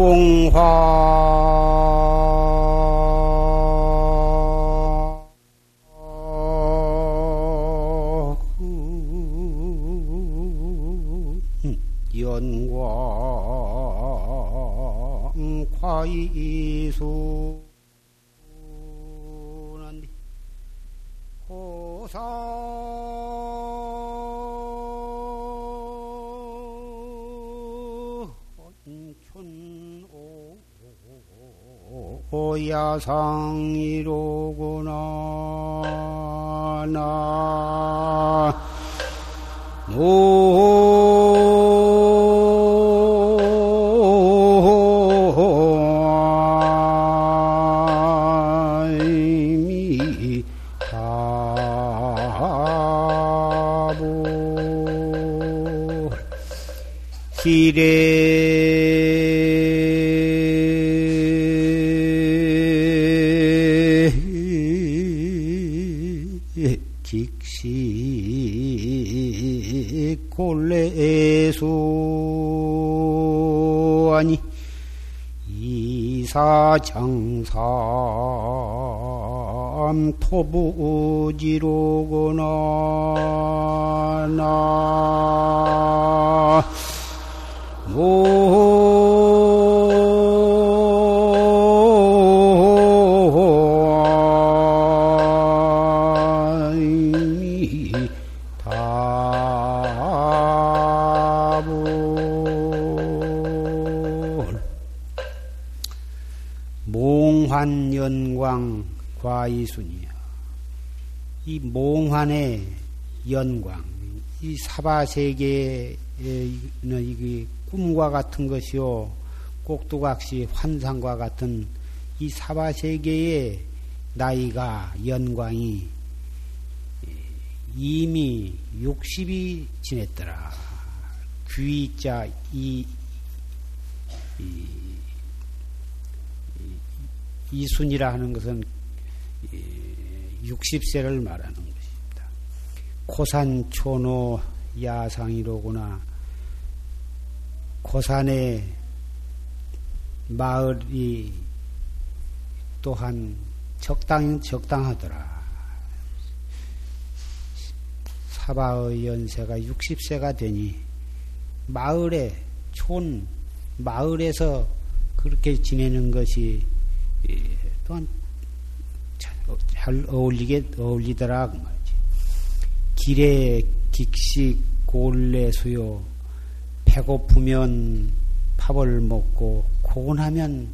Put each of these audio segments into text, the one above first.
야 상이로구나. 나 장삼 토부지로구나 나. 몽 과이순이야. 이 몽환의 연광, 이 사바세계는 이게 꿈과 같은 것이요, 꼭두각시 환상과 같은 이 사바세계의 나이가 연광이 이미 60이 지냈더라. 귀자 이, 이 이순이라 하는 것은 60세를 말하는 것입니다. 고산초노 야상이로구나. 고산의 마을이 또한 적당, 적당하더라. 사바의 연세가 60세가 되니 마을에, 촌, 마을에서 그렇게 지내는 것이 또한 잘 어울리게 어울리더라 그 말이지. 길에 긱식 골래 수요 배고프면 밥을 먹고 고운하면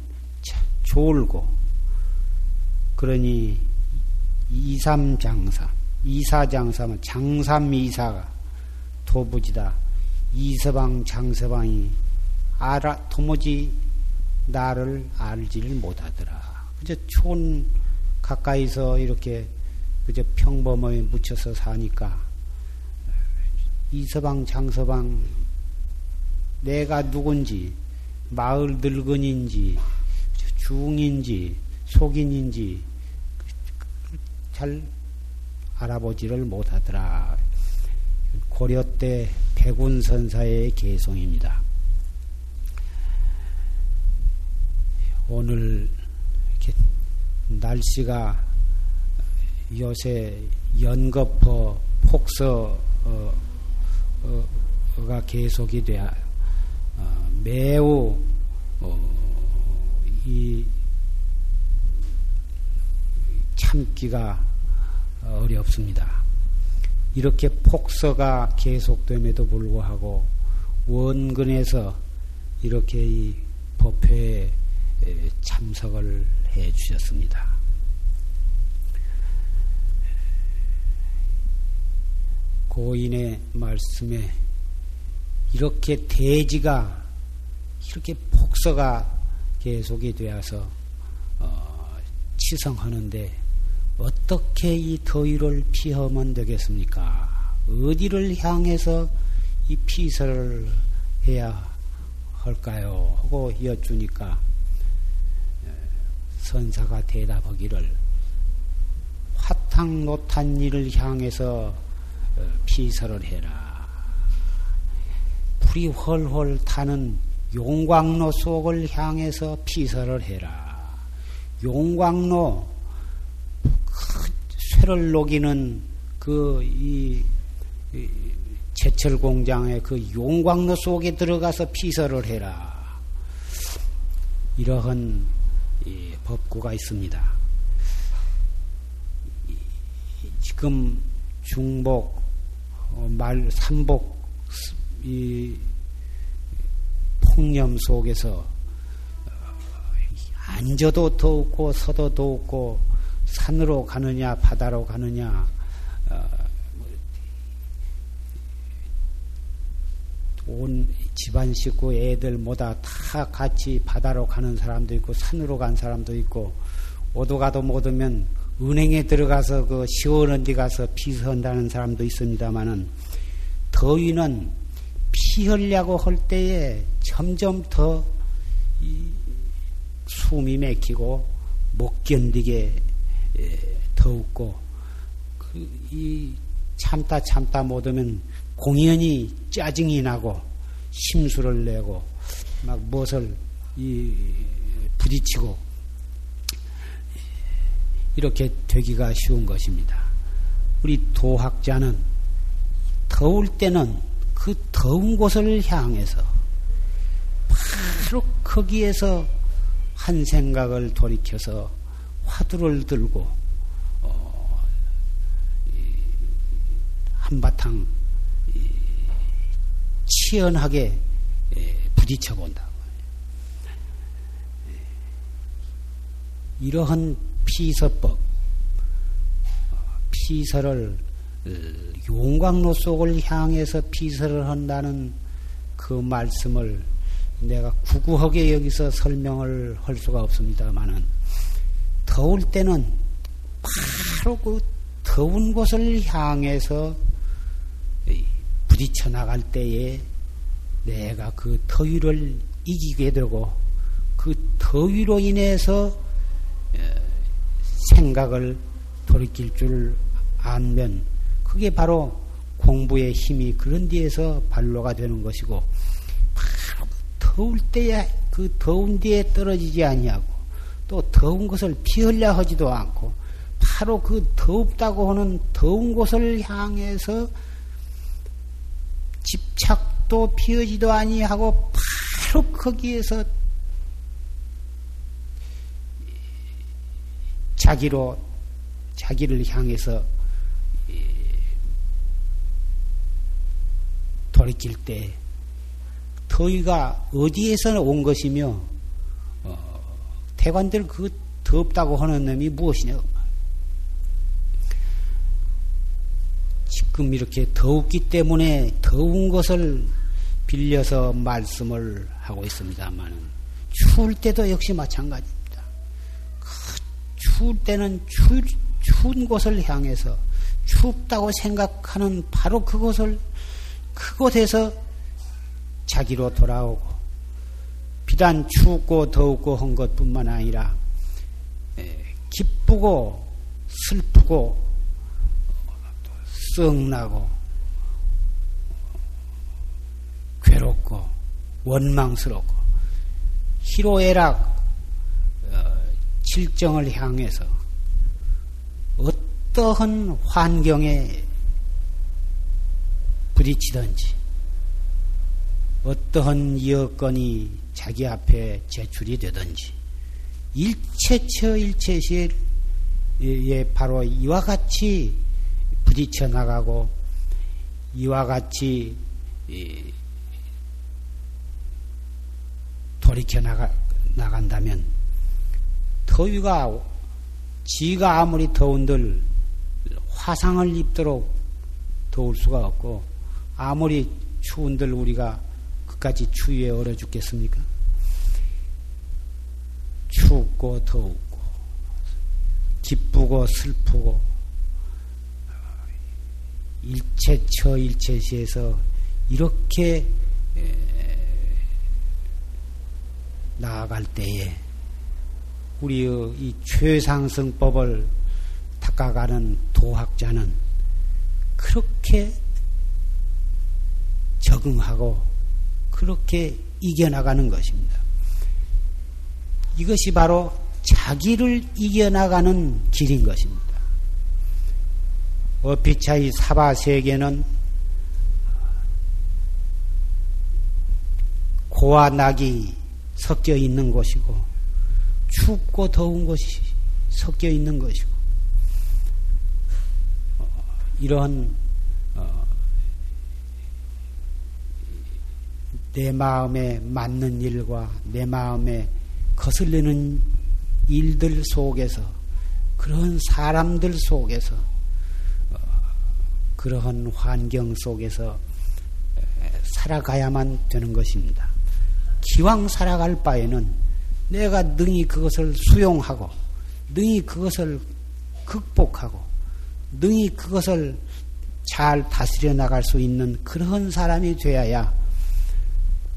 졸고 그러니 이삼장삼 이사장삼은 장삼이사가 도부지다 이서방 장서방이 알아 도무지 나를 알지를 못하더라. 그저 촌 가까이서 이렇게 그저 평범에 묻혀서 사니까 이서방 장서방 내가 누군지 마을 늙은인지 중인지 속인인지 잘 알아보지를 못하더라. 고려 때 백운 선사의 개송입니다. 오늘 날씨가 요새 연거퍼 폭서가 어, 계속이 돼야 어, 매우 어, 이 참기가 어렵습니다. 이렇게 폭서가 계속됨에도 불구하고 원근에서 이렇게 이 법회에 참석을 해 주셨습니다. 고인의 말씀에 이렇게 대지가 이렇게 폭서가 계속이 되어서 어, 치성하는데 어떻게 이 더위를 피하면 되겠습니까? 어디를 향해서 이 피설을 해야 할까요? 하고 여쭈니까 선사가 대답하기를 화탕 노탄 일을 향해서 어, 피설을 해라. 불이 훨훨 타는 용광로 속을 향해서 피설을 해라. 용광로 그 쇠를 녹이는 그이 제철 공장의 그 용광로 속에 들어가서 피설을 해라. 이러한 법구가 있습니다. 지금 중복, 어, 말, 삼복, 이 폭념 속에서 어, 앉아도 더웠고 서도 더웠고 산으로 가느냐 바다로 가느냐 어, 온 집안 식구 애들 모다 다 같이 바다로 가는 사람도 있고 산으로 간 사람도 있고 오도 가도 못 오면 은행에 들어가서 그 시원한 데 가서 피서한다는 사람도 있습니다만은 더위는 피하려고 할 때에 점점 더 숨이 막히고 못 견디게 더웠고 그 이 참다 참다 못하면 공연히 짜증이 나고 심수를 내고 막 무엇을 이 부딪히고 이렇게 되기가 쉬운 것입니다. 우리 도학자는 더울 때는 그 더운 곳을 향해서 바로 거기에서 한 생각을 돌이켜서 화두를 들고 어, 한바탕 치연하게 부딪혀 본다. 이러한 피서법, 피서를 어, 용광로 속을 향해서 피서를 한다는 그 말씀을 내가 구구하게 여기서 설명을 할 수가 없습니다만은 더울 때는 바로 그 더운 곳을 향해서 부딪혀 나갈 때에 내가 그 더위를 이기게 되고 그 더위로 인해서 어, 생각을 돌이킬 줄 알면 그게 바로 공부의 힘이 그런 데에서 발로가 되는 것이고 바로 더울 때에 그 더운 데에 떨어지지 아니하고 또 더운 것을 피하려 하지도 않고 바로 그 더웁다고 하는 더운 곳을 향해서 집 착도 피하지도 아니하고 바로 거기에서 자기로 자기를 향해서 돌이킬 때 더위가 어디에서 온 것이며 어, 대관들 그 덥다고 하는 놈이 무엇이냐 지금 이렇게 더웠기 때문에 더운 것을 빌려서 말씀을 하고 있습니다만 추울 때도 역시 마찬가지입니다. 그 추울 때는 추, 추운 곳을 향해서 춥다고 생각하는 바로 그곳을 그곳에서 자기로 돌아오고 비단 춥고 더웠고 한 것뿐만 아니라 기쁘고 슬프고 썩나고 괴롭고 원망스럽고 희로애락 어, 칠정을 향해서 어떠한 환경에 부딪히든지 어떠한 여건이 자기 앞에 제출이 되든지 일체처 일체시에 바로 이와 같이 부딪혀 나가고 이와 같이 돌이켜 나가, 나간다면 더위가 지가 아무리 더운들 화상을 입도록 더울 수가 없고 아무리 추운들 우리가 그까지 추위에 얼어 죽겠습니까? 춥고 더웠고 기쁘고 슬프고 일체처 일체시에서 이렇게 나아갈 때에 우리의 이 최상승법을 닦아가는 도학자는 그렇게 적응하고 그렇게 이겨나가는 것입니다. 이것이 바로 자기를 이겨나가는 길인 것입니다. 어피차이 사바 세계는 고와 낙이 섞여 있는 곳이고 춥고 더운 곳이 섞여 있는 것이고 이러한 어, 내 마음에 맞는 일과 내 마음에 거슬리는 일들 속에서 그런 사람들 속에서 어, 그러한 환경 속에서 살아가야만 되는 것입니다. 기왕 살아갈 바에는 내가 능히 그것을 수용하고 능히 그것을 극복하고 능히 그것을 잘 다스려 나갈 수 있는 그런 사람이 되어야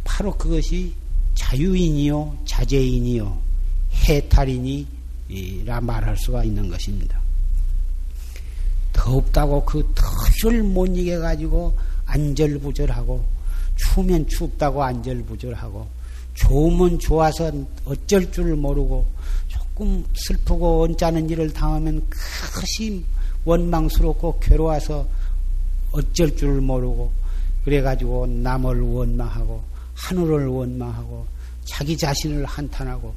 바로 그것이 자유인이요, 자제인이요, 해탈인이라 말할 수가 있는 것입니다. 덥다고 그 턱을 못 이겨가지고 안절부절하고 추우면 춥다고 안절부절하고 좋으면 좋아서 어쩔 줄 모르고 조금 슬프고 언짢은 일을 당하면 그것이 원망스럽고 괴로워서 어쩔 줄 모르고 그래가지고 남을 원망하고 하늘을 원망하고 자기 자신을 한탄하고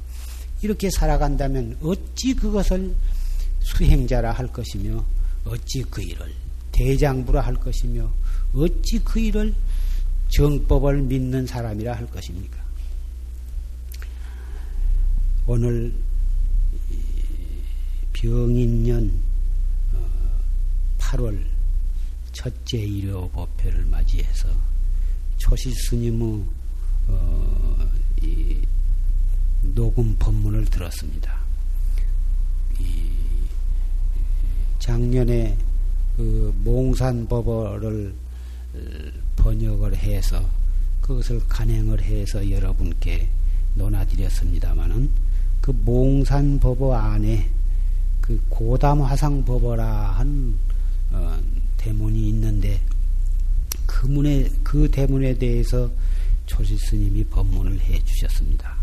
이렇게 살아간다면 어찌 그것을 수행자라 할 것이며 어찌 그 일을 대장부라 할 것이며 어찌 그 일을 정법을 믿는 사람이라 할 것입니까? 오늘 병인년 8월 어, 첫째 일요 법회를 맞이해서 초시 스님의 어, 녹음 법문을 들었습니다. 작년에 그 몽산법어를 번역을 해서 그것을 간행을 해서 여러분께 논하드렸습니다마는 그 몽산법어 안에 그 고담화상법어라 한 어, 대문이 있는데 그 문에 그 대문에 대해서 조실 스님이 법문을 해 주셨습니다.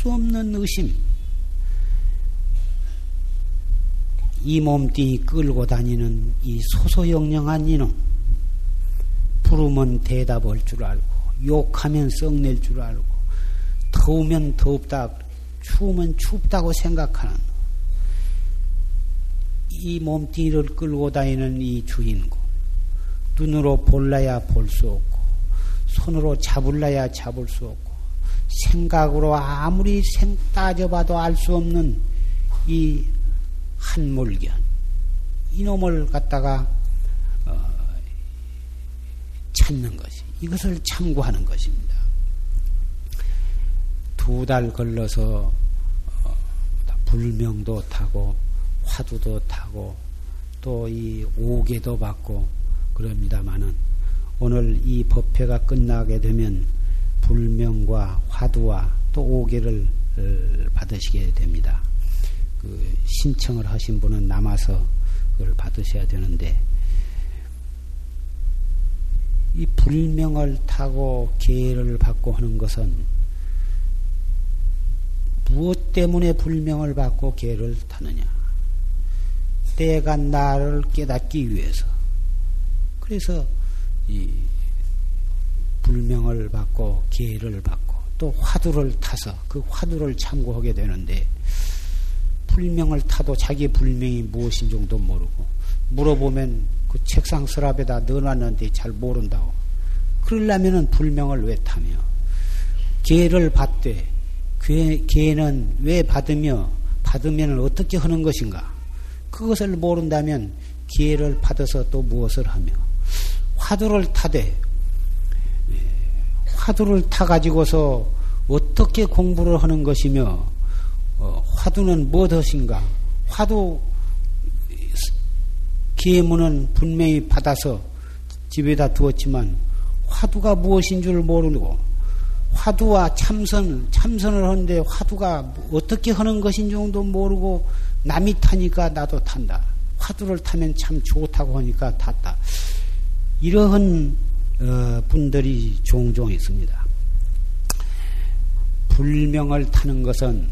수 없는 의심, 이 몸뚱이 끌고 다니는 이 소소영령한 이놈, 부르면 대답할 줄 알고, 욕하면 썩낼 줄 알고, 더우면 덥다, 추우면 춥다고 생각하는 이 몸뚱이를 끌고 다니는 이 주인공, 눈으로 볼라야 볼 수 없고, 손으로 잡을라야 잡을 수 없고, 생각으로 아무리 생 따져봐도 알 수 없는 이 한물견, 이놈을 갖다가 어, 찾는 것이, 이것을 참고하는 것입니다. 두 달 걸러서 어, 불명도 타고 화두도 타고 또 이 오개도 받고 그럽니다마는 오늘 이 법회가 끝나게 되면 불명과 화두와 또 오개를 어, 받으시게 됩니다. 그 신청을 하신 분은 남아서 그걸 받으셔야 되는데 이 불명을 타고 계를 받고 하는 것은 무엇 때문에 불명을 받고 계를 타느냐? 때가 나를 깨닫기 위해서. 그래서 이 불명을 받고 계를 받고 또 화두를 타서 그 화두를 참고하게 되는데 불명을 타도 자기 불명이 무엇인 정도 모르고 물어보면 그 책상 서랍에다 넣어놨는데 잘 모른다고. 그러려면은 불명을 왜 타며 계를 받되 개는 왜 받으며 받으면 어떻게 하는 것인가? 그것을 모른다면 기회를 받아서 또 무엇을 하며 화두를 타되 화두를 타 가지고서 어떻게 공부를 하는 것이며 어, 화두는 무엇인가? 화두 기회문은 분명히 받아서 집에다 두었지만 화두가 무엇인 줄 모르고 화두와 참선, 참선을 하는데 화두가 어떻게 하는 것인 정도 모르고 남이 타니까 나도 탄다. 화두를 타면 참 좋다고 하니까 탔다. 이러한 어, 분들이 종종 있습니다. 불명을 타는 것은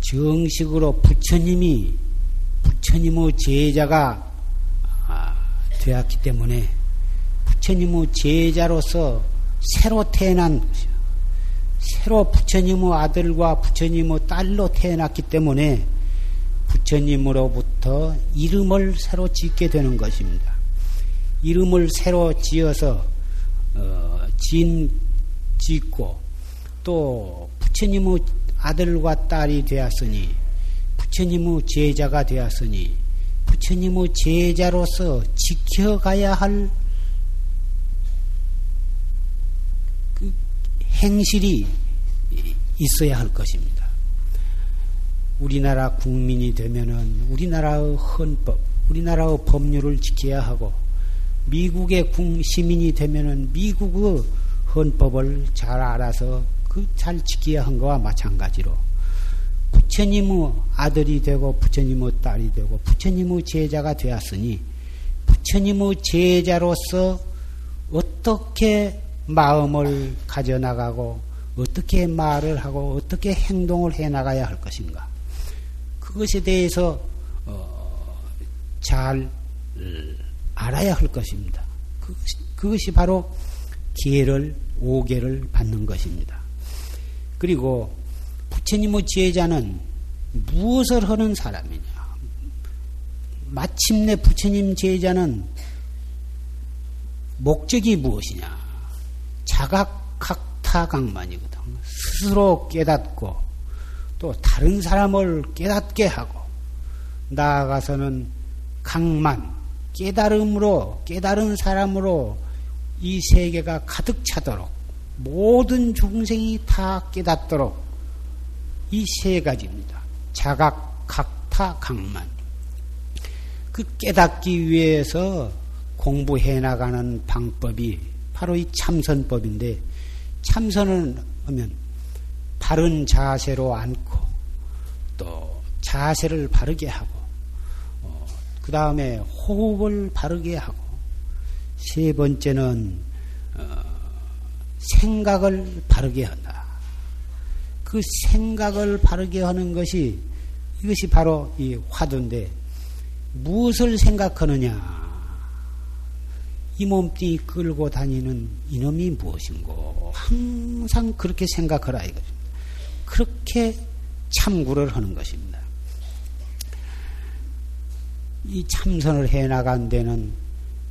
정식으로 부처님이 부처님의 제자가 아, 되었기 때문에 부처님의 제자로서 새로 태어난. 새로 부처님의 아들과 부처님의 딸로 태어났기 때문에 부처님으로부터 이름을 새로 짓게 되는 것입니다. 이름을 새로 지어서 어, 진 짓고 또 부처님의 아들과 딸이 되었으니 부처님의 제자가 되었으니 부처님의 제자로서 지켜가야 할 그 행실이 있어야 할 것입니다. 우리나라 국민이 되면은 우리나라의 헌법, 우리나라의 법률을 지켜야 하고 미국의 시민이 되면은 미국의 헌법을 잘 알아서 그 잘 지켜야 한 거와 마찬가지로 부처님의 아들이 되고 부처님의 딸이 되고 부처님의 제자가 되었으니 부처님의 제자로서 어떻게 마음을 가져나가고 어떻게 말을 하고 어떻게 행동을 해 나가야 할 것인가? 그것에 대해서 어, 잘 알아야 할 것입니다. 그것이, 그것이 바로 기회를 오계를 받는 것입니다. 그리고 부처님의 제자는 무엇을 하는 사람이냐? 마침내 부처님 제자는 목적이 무엇이냐? 자각학타강만이거든. 스스로 깨닫고 또 다른 사람을 깨닫게 하고 나아가서는 강만 깨달음으로 깨달은 사람으로 이 세계가 가득 차도록 모든 중생이 다 깨닫도록 이 세 가지입니다. 자각, 각타, 강만. 그 깨닫기 위해서 공부해 나가는 방법이 바로 이 참선법인데 참선을 하면 바른 자세로 앉고 또 자세를 바르게 하고 어, 그 다음에 호흡을 바르게 하고 세 번째는 어, 생각을 바르게 한다. 그 생각을 바르게 하는 것이 이것이 바로 이 화두인데 무엇을 생각하느냐? 이 몸뚱이 끌고 다니는 이놈이 무엇인고 항상 그렇게 생각하라 이거죠. 그렇게 참구를 하는 것입니다. 이 참선을 해 나간 데는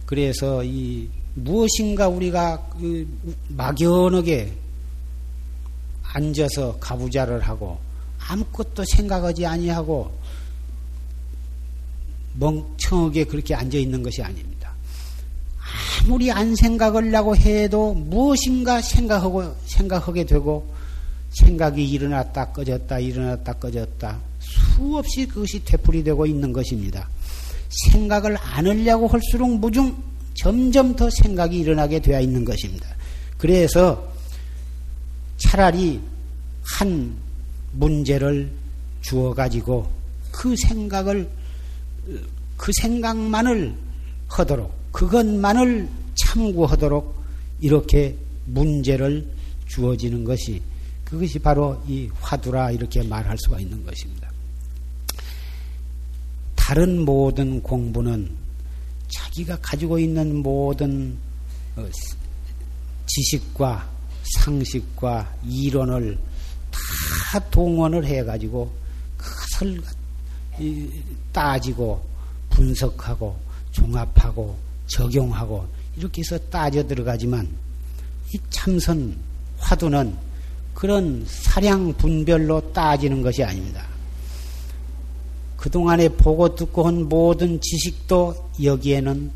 그래서 이 무엇인가 우리가 그 막연하게 앉아서 가부좌를 하고 아무것도 생각하지 아니하고 멍청하게 그렇게 앉아 있는 것이 아닙니다. 아무리 안 생각하려고 해도 무엇인가 생각하고 생각하게 되고 생각이 일어났다 꺼졌다 일어났다 꺼졌다 수없이 그것이 되풀이되고 있는 것입니다. 생각을 안 하려고 할수록 무중 점점 더 생각이 일어나게 되어 있는 것입니다. 그래서 차라리 한 문제를 주어 가지고 그 생각을 그 생각만을 하도록 그것만을 참고하도록 이렇게 문제를 주어지는 것이 그것이 바로 이 화두라 이렇게 말할 수가 있는 것입니다. 다른 모든 공부는 자기가 가지고 있는 모든 어, 지식과 상식과 이론을 다 동원을 해가지고 그것을 따지고 분석하고 종합하고 적용하고 이렇게 해서 따져 들어가지만 이 참선 화두는 그런 사량 분별로 따지는 것이 아닙니다. 그동안에 보고 듣고 한 모든 지식도 여기에는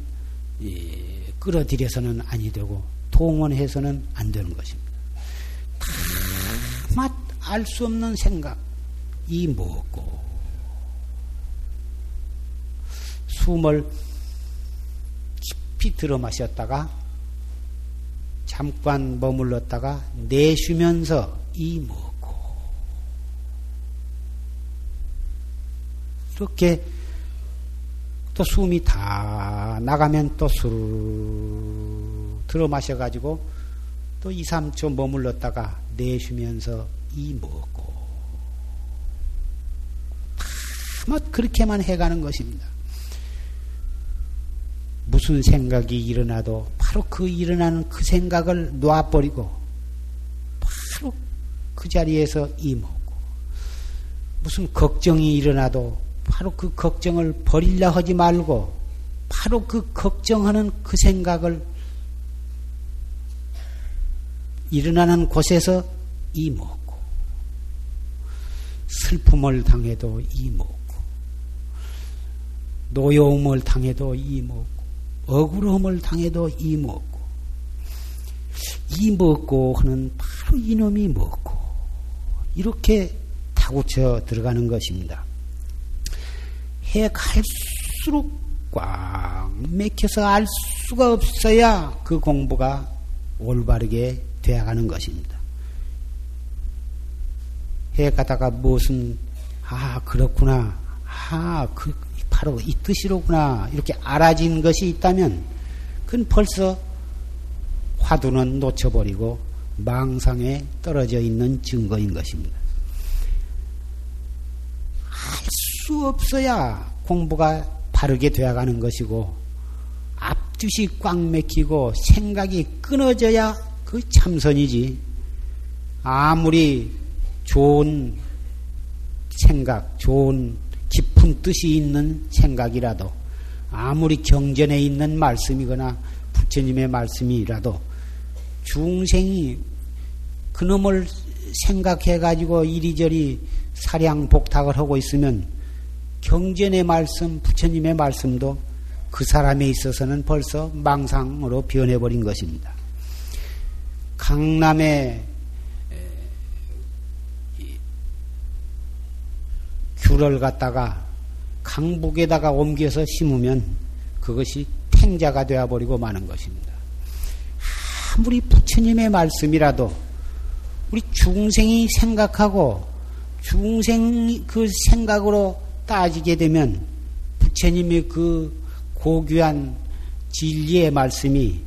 끌어들여서는 아니 되고 동원해서는 안 되는 것입니다. 다맛 알 수 없는 생각, 이 뭐고 숨을 깊이 들어 마셨다가 잠깐 머물렀다가 내쉬면서 이먹고 이렇게 또 숨이 다 나가면 또 술 들어 마셔가지고 또 2, 3초 머물렀다가 내쉬면서 이 먹고 뭐 그렇게만 해가는 것입니다. 무슨 생각이 일어나도 바로 그 일어나는 그 생각을 놔버리고 바로 그 자리에서 이먹고 무슨 걱정이 일어나도 바로 그 걱정을 버리려 하지 말고 바로 그 걱정하는 그 생각을 일어나는 곳에서 이먹고 슬픔을 당해도 이먹고 노여움을 당해도 이먹고 억울함을 당해도 이 먹고 이 먹고 하는 바로 이놈이 먹고 이렇게 타고쳐 들어가는 것입니다. 해 갈수록 꽉 맥혀서 알 수가 없어야 그 공부가 올바르게 되어가는 것입니다. 해 가다가 무슨 아 그렇구나 아 그 바로 이 뜻이로구나 이렇게 알아진 것이 있다면 그건 벌써 화두는 놓쳐버리고 망상에 떨어져 있는 증거인 것입니다. 알 수 없어야 공부가 바르게 되어가는 것이고 앞뒤이 꽉 막히고 생각이 끊어져야 그 참선이지. 아무리 좋은 생각, 좋은 깊은 뜻이 있는 생각이라도 아무리 경전에 있는 말씀이거나 부처님의 말씀이라도 중생이 그놈을 생각해 가지고 이리저리 사량 복탁을 하고 있으면 경전의 말씀, 부처님의 말씀도 그 사람에 있어서는 벌써 망상으로 변해버린 것입니다. 강남의 귤을 갖다가 강북에다가 옮겨서 심으면 그것이 탱자가 되어버리고 마는 것입니다. 아무리 부처님의 말씀이라도 우리 중생이 생각하고 중생 그 생각으로 따지게 되면 부처님의 그 고귀한 진리의 말씀이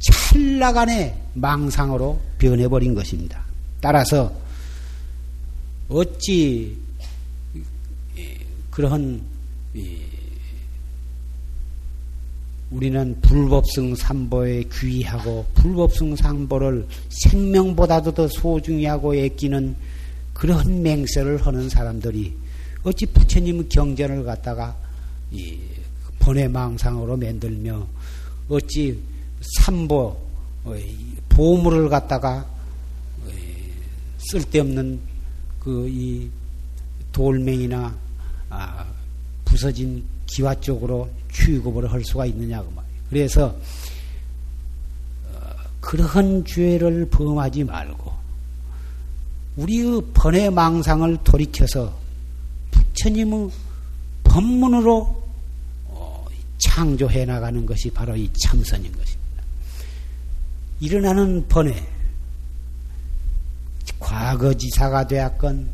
찰나간의 망상으로 변해버린 것입니다. 따라서 어찌 그러한 우리는 불법성 삼보에 귀하고 불법성 삼보를 생명보다도 더 소중히 하고 애끼는 그런 맹세를 하는 사람들이 어찌 부처님 경전을 갖다가 번외망상으로 만들며 어찌 삼보 어, 보물을 갖다가 쓸데없는 그 이 돌멩이나 아, 부서진 기와 쪽으로 취급을 할 수가 있느냐고 말이에요. 그래서 어, 그러한 죄를 범하지 말고 우리의 번외 망상을 돌이켜서 부처님의 법문으로 어, 창조해 나가는 것이 바로 이 참선인 것입니다. 일어나는 번외 과거지사가 되었건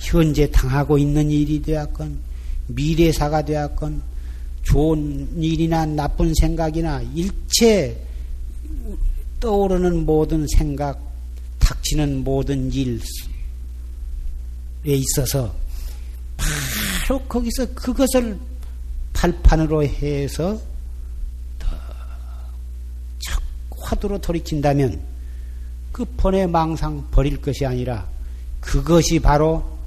현재 당하고 있는 일이 되었건 미래사가 되었건 좋은 일이나 나쁜 생각이나 일체 떠오르는 모든 생각, 닥치는 모든 일에 있어서 바로 거기서 그것을 발판으로 해서 척 화두로 돌이킨다면 그 번의 망상 버릴 것이 아니라 그것이 바로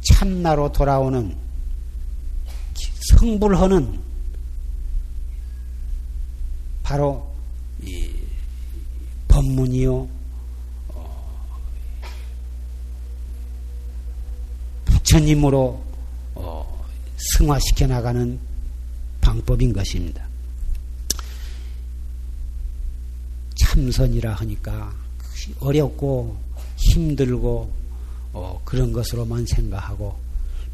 참나로 돌아오는 성불하는 바로 이 법문이요. 어, 부처님으로 어, 승화시켜 나가는 방법인 것입니다. 참선이라 하니까 어렵고 힘들고 어, 그런 것으로만 생각하고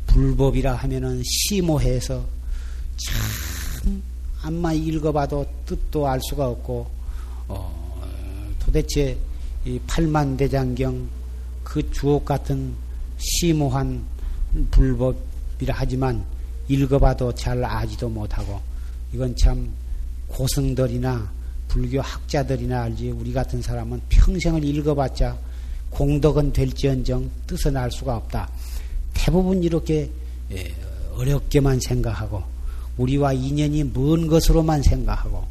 불법이라 하면은 심오해서 참 암만 읽어봐도 뜻도 알 수가 없고 어, 도대체 이 팔만대장경 그 주옥 같은 심오한 불법 이라 하지만 읽어봐도 잘 아지도 못하고 이건 참 고승들이나 불교 학자들이나 알지 우리 같은 사람은 평생을 읽어봤자 공덕은 될지언정 뜻은 알 수가 없다. 대부분 이렇게 예, 어렵게만 생각하고 우리와 인연이 먼 것으로만 생각하고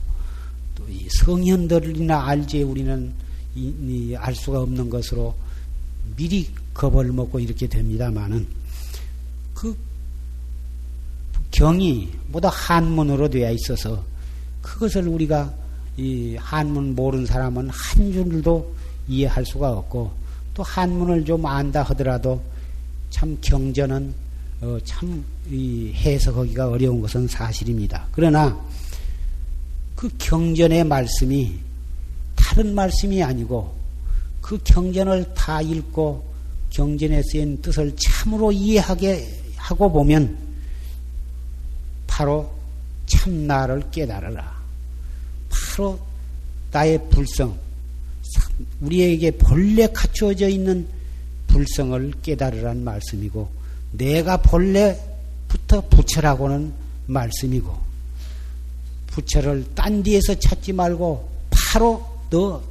또이 성현들이나 알지 우리는 이, 이, 알 수가 없는 것으로 미리 겁을 먹고 이렇게 됩니다마는 그 경이 모두 한문으로 되어 있어서 그것을 우리가 이 한문 모르는 사람은 한 줄도 이해할 수가 없고 또 한문을 좀 안다 하더라도 참 경전은 어, 참 해석하기가 어려운 것은 사실입니다. 그러나 그 경전의 말씀이 다른 말씀이 아니고 그 경전을 다 읽고 경전에 쓰인 뜻을 참으로 이해하게 하고 보면 바로 참나를 깨달아라. 바로 나의 불성, 우리에게 본래 갖추어져 있는 불성을 깨달으란 말씀이고, 내가 본래부터 부처라고는 말씀이고, 부처를 딴 데에서 찾지 말고 바로 너,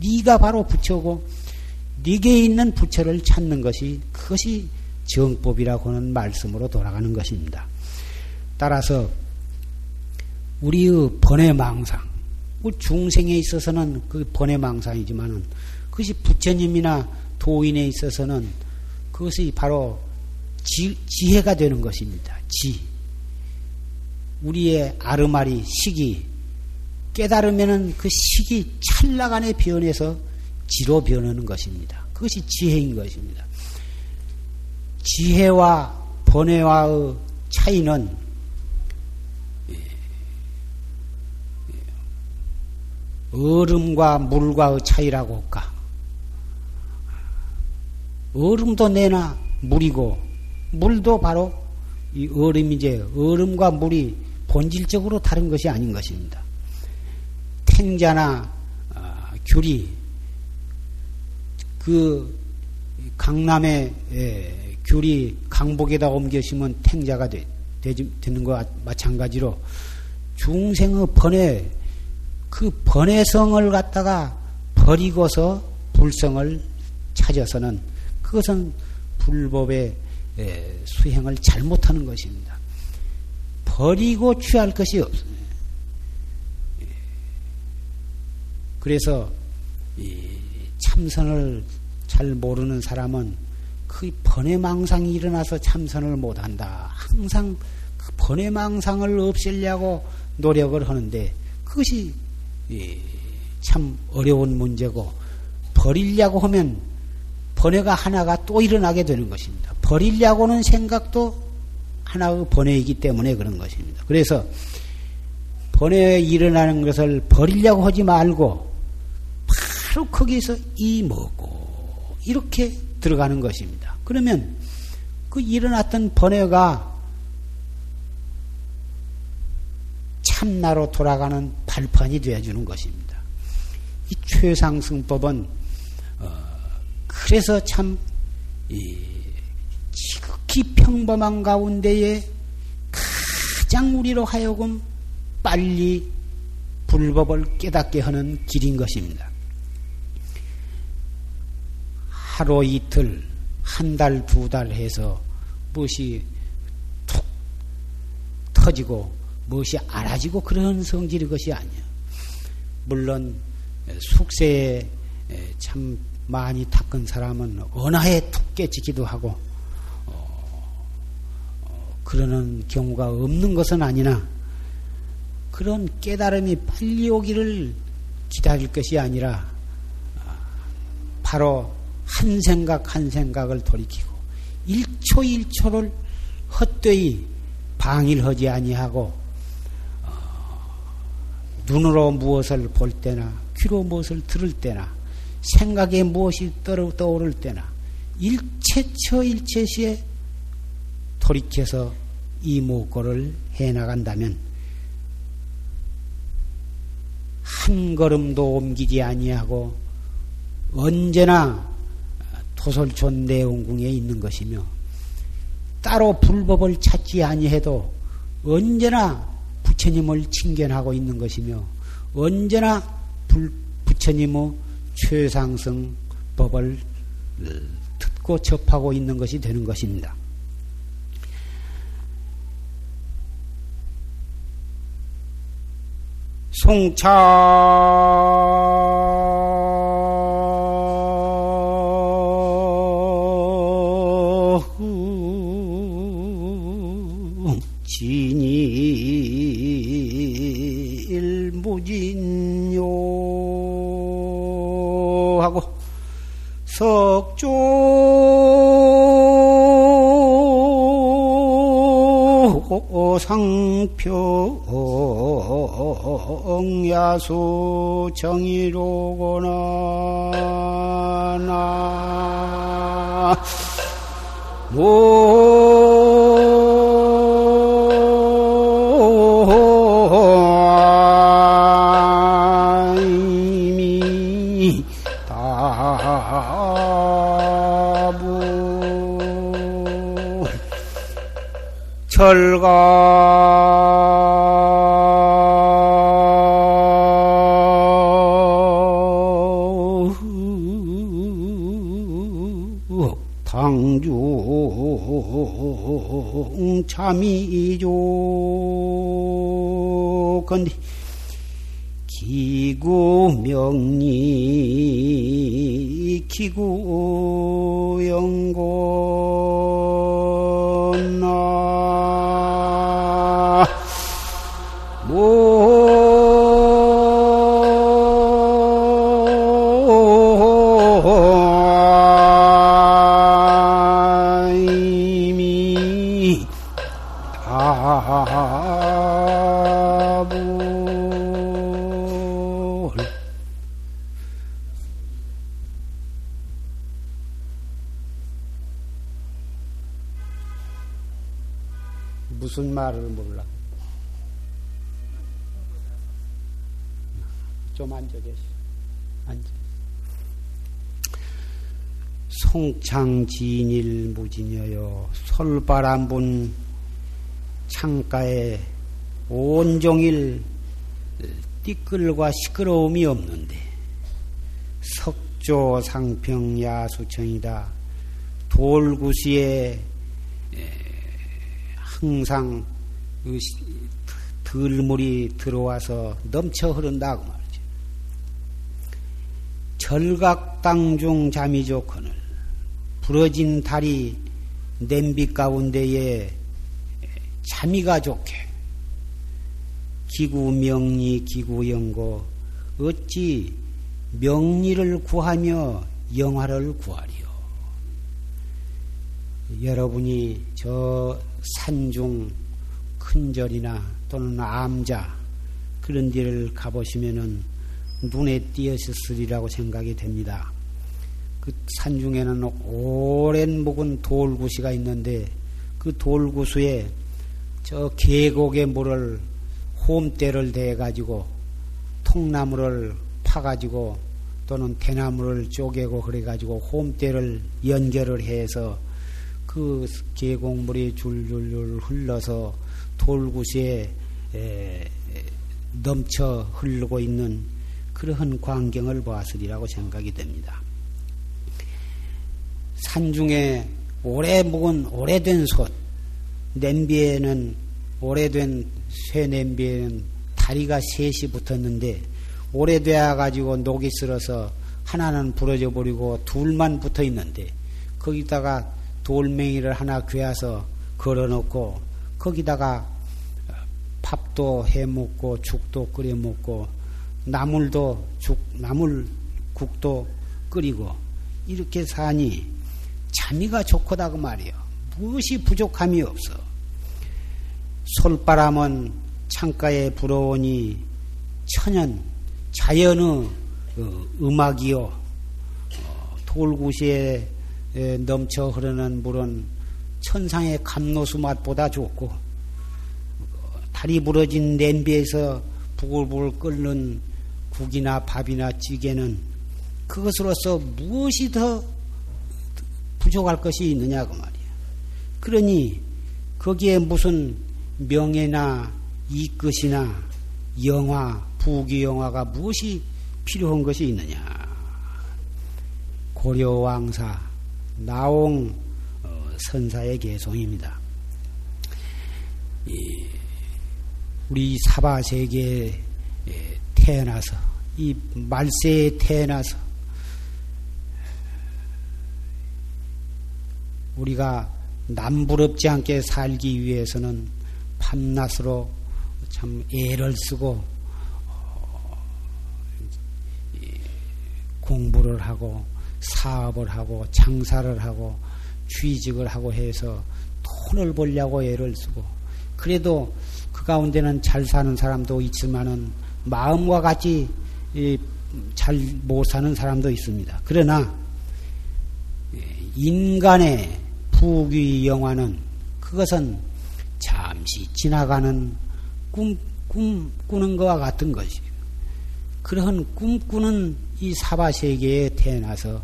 네가 바로 부처고, 네게 있는 부처를 찾는 것이 그것이 정법이라고 하는 말씀으로 돌아가는 것입니다. 따라서 우리의 번외망상, 뭐 중생에 있어서는 그 번외망상이지만은 그것이 부처님이나 도인에 있어서는 그것이 바로 지, 지혜가 되는 것입니다. 지. 우리의 아르마리, 시기, 깨달으면은 그 시기 찰나간에 변해서 지로 변하는 것입니다. 그것이 지혜인 것입니다. 지혜와 번외와의 차이는 얼음과 물과의 차이라고 할까? 얼음도 내나 물이고 물도 바로 이 얼음이제 얼음과 물이 본질적으로 다른 것이 아닌 것입니다. 탱자나 어, 귤이 그 강남의 예, 귤이 강복에다 옮겨시면 탱자가 되, 되는 것과 마찬가지로 중생의 번외 그 번외성을 갖다가 버리고서 불성을 찾아서는 그것은 불법의 수행을 잘못하는 것입니다. 버리고 취할 것이 없습니다. 그래서 참선을 잘 모르는 사람은 그 번외망상이 일어나서 참선을 못한다. 항상 그 번외망상을 없애려고 노력을 하는데 그것이 참 어려운 문제고 버리려고 하면 번뇌가 하나가 또 일어나게 되는 것입니다. 버리려고는 생각도 하나의 번뇌이기 때문에 그런 것입니다. 그래서 번뇌에 일어나는 것을 버리려고 하지 말고 바로 거기서 이 먹고 이렇게 들어가는 것입니다. 그러면 그 일어났던 번뇌가 참나로 돌아가는 발판이 되어주는 것입니다. 이 최상승법은 어, 그래서 참 지극히 평범한 가운데에 가장 우리로 하여금 빨리 불법을 깨닫게 하는 길인 것입니다. 하루 이틀, 한 달, 두 달 해서 무엇이 툭 터지고 무엇이 알아지고 그런 성질의 것이 아니야. 물론 숙세에 참 많이 닦은 사람은 언하에 툭 깨지기도 하고 어, 어, 그러는 경우가 없는 것은 아니나 그런 깨달음이 빨리 오기를 기다릴 것이 아니라 바로 한 생각 한 생각을 돌이키고 1초 1초를 헛되이 방일하지 아니하고 눈으로 무엇을 볼 때나 귀로 무엇을 들을 때나 생각에 무엇이 떠오를 때나 일체처 일체시에 돌이켜서 이 무고를 해나간다면 한 걸음도 옮기지 아니하고 언제나 토솔촌 내원궁에 있는 것이며 따로 불법을 찾지 아니해도 언제나 부처님을 칭견하고 있는 것이며 언제나 불, 부처님의 최상승 법을 듣고 접하고 있는 것이 되는 것입니다. 송차 조 상표 야수 정의로구나. 나 철가 당중 참이죠 건디 기구 명리 기구 영고 송창진일 무진여요. 솔바람 분 창가에 온종일 띠끌과 시끄러움이 없는데 석조 상평 야수청이다. 돌구시에 항상 그 들물이 들어와서 넘쳐 흐른다고 말이죠. 절각당중 잠이 좋거늘 부러진 다리 냄비 가운데에 잠이가 좋게 기구 명리 기구 영고 어찌 명리를 구하며 영화를 구하리요. 여러분이 저 산중 큰 절이나 또는 암자 그런 데를 가보시면은 눈에 띄었으리라고 생각이 됩니다. 그 산중에는 오랜 묵은 돌구시가 있는데 그 돌구수에 저 계곡의 물을 홈대를 대 가지고 통나무를 파 가지고 또는 대나무를 쪼개고 그래 가지고 홈대를 연결을 해서 그 계곡물이 줄줄줄 흘러서 돌구시에 넘쳐 흐르고 있는 그러한 광경을 보았으리라고 생각이 됩니다. 산중에 오래 묵은 오래된 솥, 냄비에는 오래된 쇠 냄비에는 다리가 셋이 붙었는데 오래되어 가지고 녹이 쓸어서 하나는 부러져 버리고 둘만 붙어 있는데 거기다가 돌멩이를 하나 괴어서 걸어놓고 거기다가 밥도 해 먹고 죽도 끓여 먹고 나물도 죽 나물 국도 끓이고 이렇게 사니 잠이가 좋고다 그 말이요. 무엇이 부족함이 없어. 솔바람은 창가에 불어오니 천연 자연의 음악이요. 돌구시에 넘쳐 흐르는 물은 천상의 감노수 맛보다 좋고 다리 부러진 냄비에서 부글부글 끓는 국이나 밥이나 찌개는 그것으로서 무엇이 더 부족할 것이 있느냐 그 말이야. 그러니 거기에 무슨 명예나 이것이나 영화, 부귀영화가 무엇이 필요한 것이 있느냐. 고려왕사, 나옹 어, 선사의 개송입니다. 우리 사바 세계에 태어나서 이 말세에 태어나서 우리가 남부럽지 않게 살기 위해서는 밤낮으로 참 애를 쓰고 어, 공부를 하고 사업을 하고 장사를 하고 취직을 하고 해서 돈을 벌려고 애를 쓰고 그래도 그 가운데는 잘 사는 사람도 있지만은 마음과 같이 잘 못 사는 사람도 있습니다. 그러나 인간의 부귀 영화는 그것은 잠시 지나가는 꿈, 꿈 꾸는 것과 같은 것이. 그러한 꿈꾸는 이 사바세계에 태어나서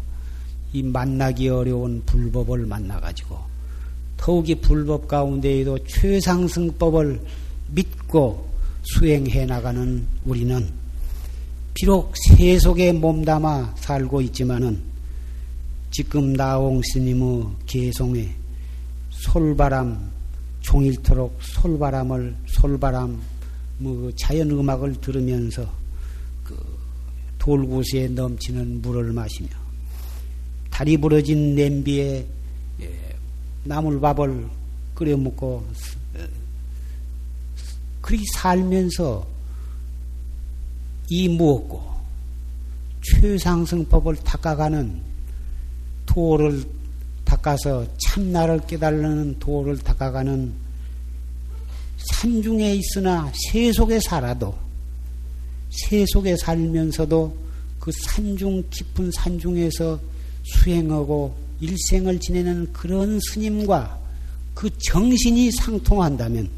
이 만나기 어려운 불법을 만나가지고 더욱이 불법 가운데에도 최상승법을 믿고 수행해 나가는 우리는 비록 세속에 몸담아 살고 있지만은 지금 나홍 스님의 개송에 솔바람 종일토록 솔바람을 솔바람 뭐 자연 음악을 들으면서 그 돌구스에 넘치는 물을 마시며 다리 부러진 냄비에 예, 나물밥을 끓여 먹고 그렇게 살면서 이 무엇고 최상승법을 닦아가는 도를 닦아서 참나를 깨달는 도를 닦아가는 산중에 있으나 세속에 살아도 세속에 살면서도 그 산중 깊은 산중에서 수행하고 일생을 지내는 그런 스님과 그 정신이 상통한다면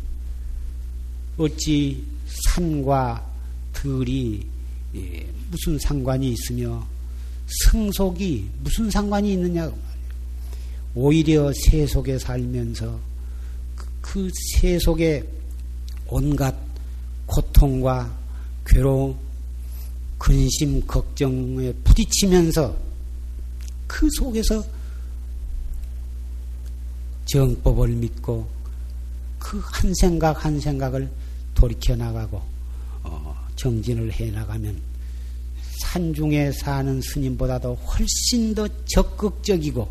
어찌 산과 들이 예, 무슨 상관이 있으며 승속이 무슨 상관이 있느냐 오히려 세속에 살면서 그, 그 세속에 온갖 고통과 괴로움, 근심, 걱정에 부딪히면서 그 속에서 정법을 믿고 그 한 생각 한 생각을 돌이켜 나가고 어, 정진을 해 나가면 산중에 사는 스님보다도 훨씬 더 적극적이고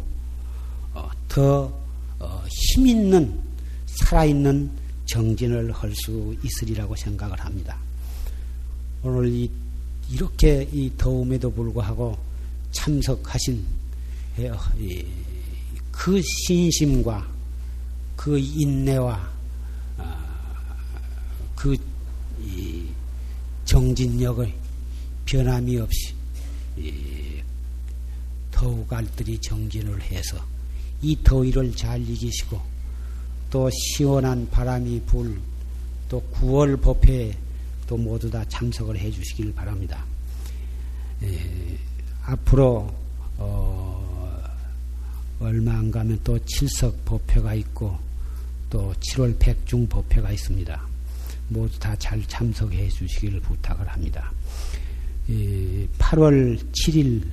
어, 더 어, 힘있는 살아있는 정진을 할 수 있으리라고 생각을 합니다. 오늘 이, 이렇게 이 더움에도 불구하고 참석하신 그 신심과 그 인내와 그 정진력을 변함이 없이 더욱 알뜰히 정진을 해서 이 더위를 잘 이기시고 또 시원한 바람이 불 또 9월 법회에 또 모두 다 참석을 해 주시길 바랍니다. 에, 앞으로 어, 얼마 안 가면 또 칠석 법회가 있고 또 7월 백중 법회가 있습니다. 모두 다 잘 참석해 주시기를 부탁을 합니다. 8월 7일,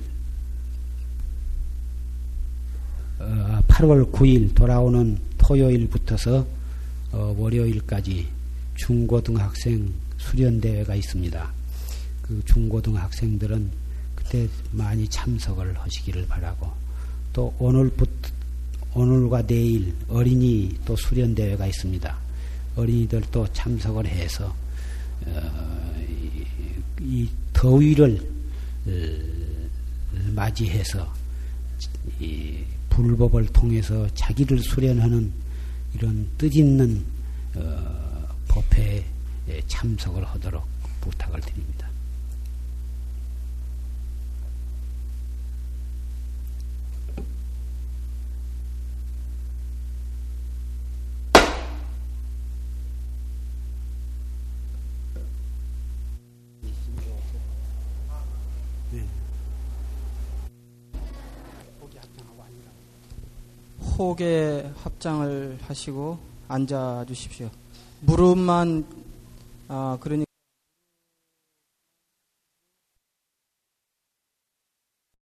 8월 9일 돌아오는 토요일부터서 어, 월요일까지 중고등학생 수련대회가 있습니다. 그 중고등학생들은 그때 많이 참석을 하시기를 바라고 또 오늘부터 오늘과 내일 어린이 또 수련대회가 있습니다. 어린이들도 참석을 해서 어, 이 더위를 어, 맞이해서 불법을 통해서 자기를 수련하는 이런 뜻있는 어, 법회에 참석을 하도록 부탁을 드립니다. 폭에 합장을 하시고 앉아 주십시오. 무릎만 아 그러니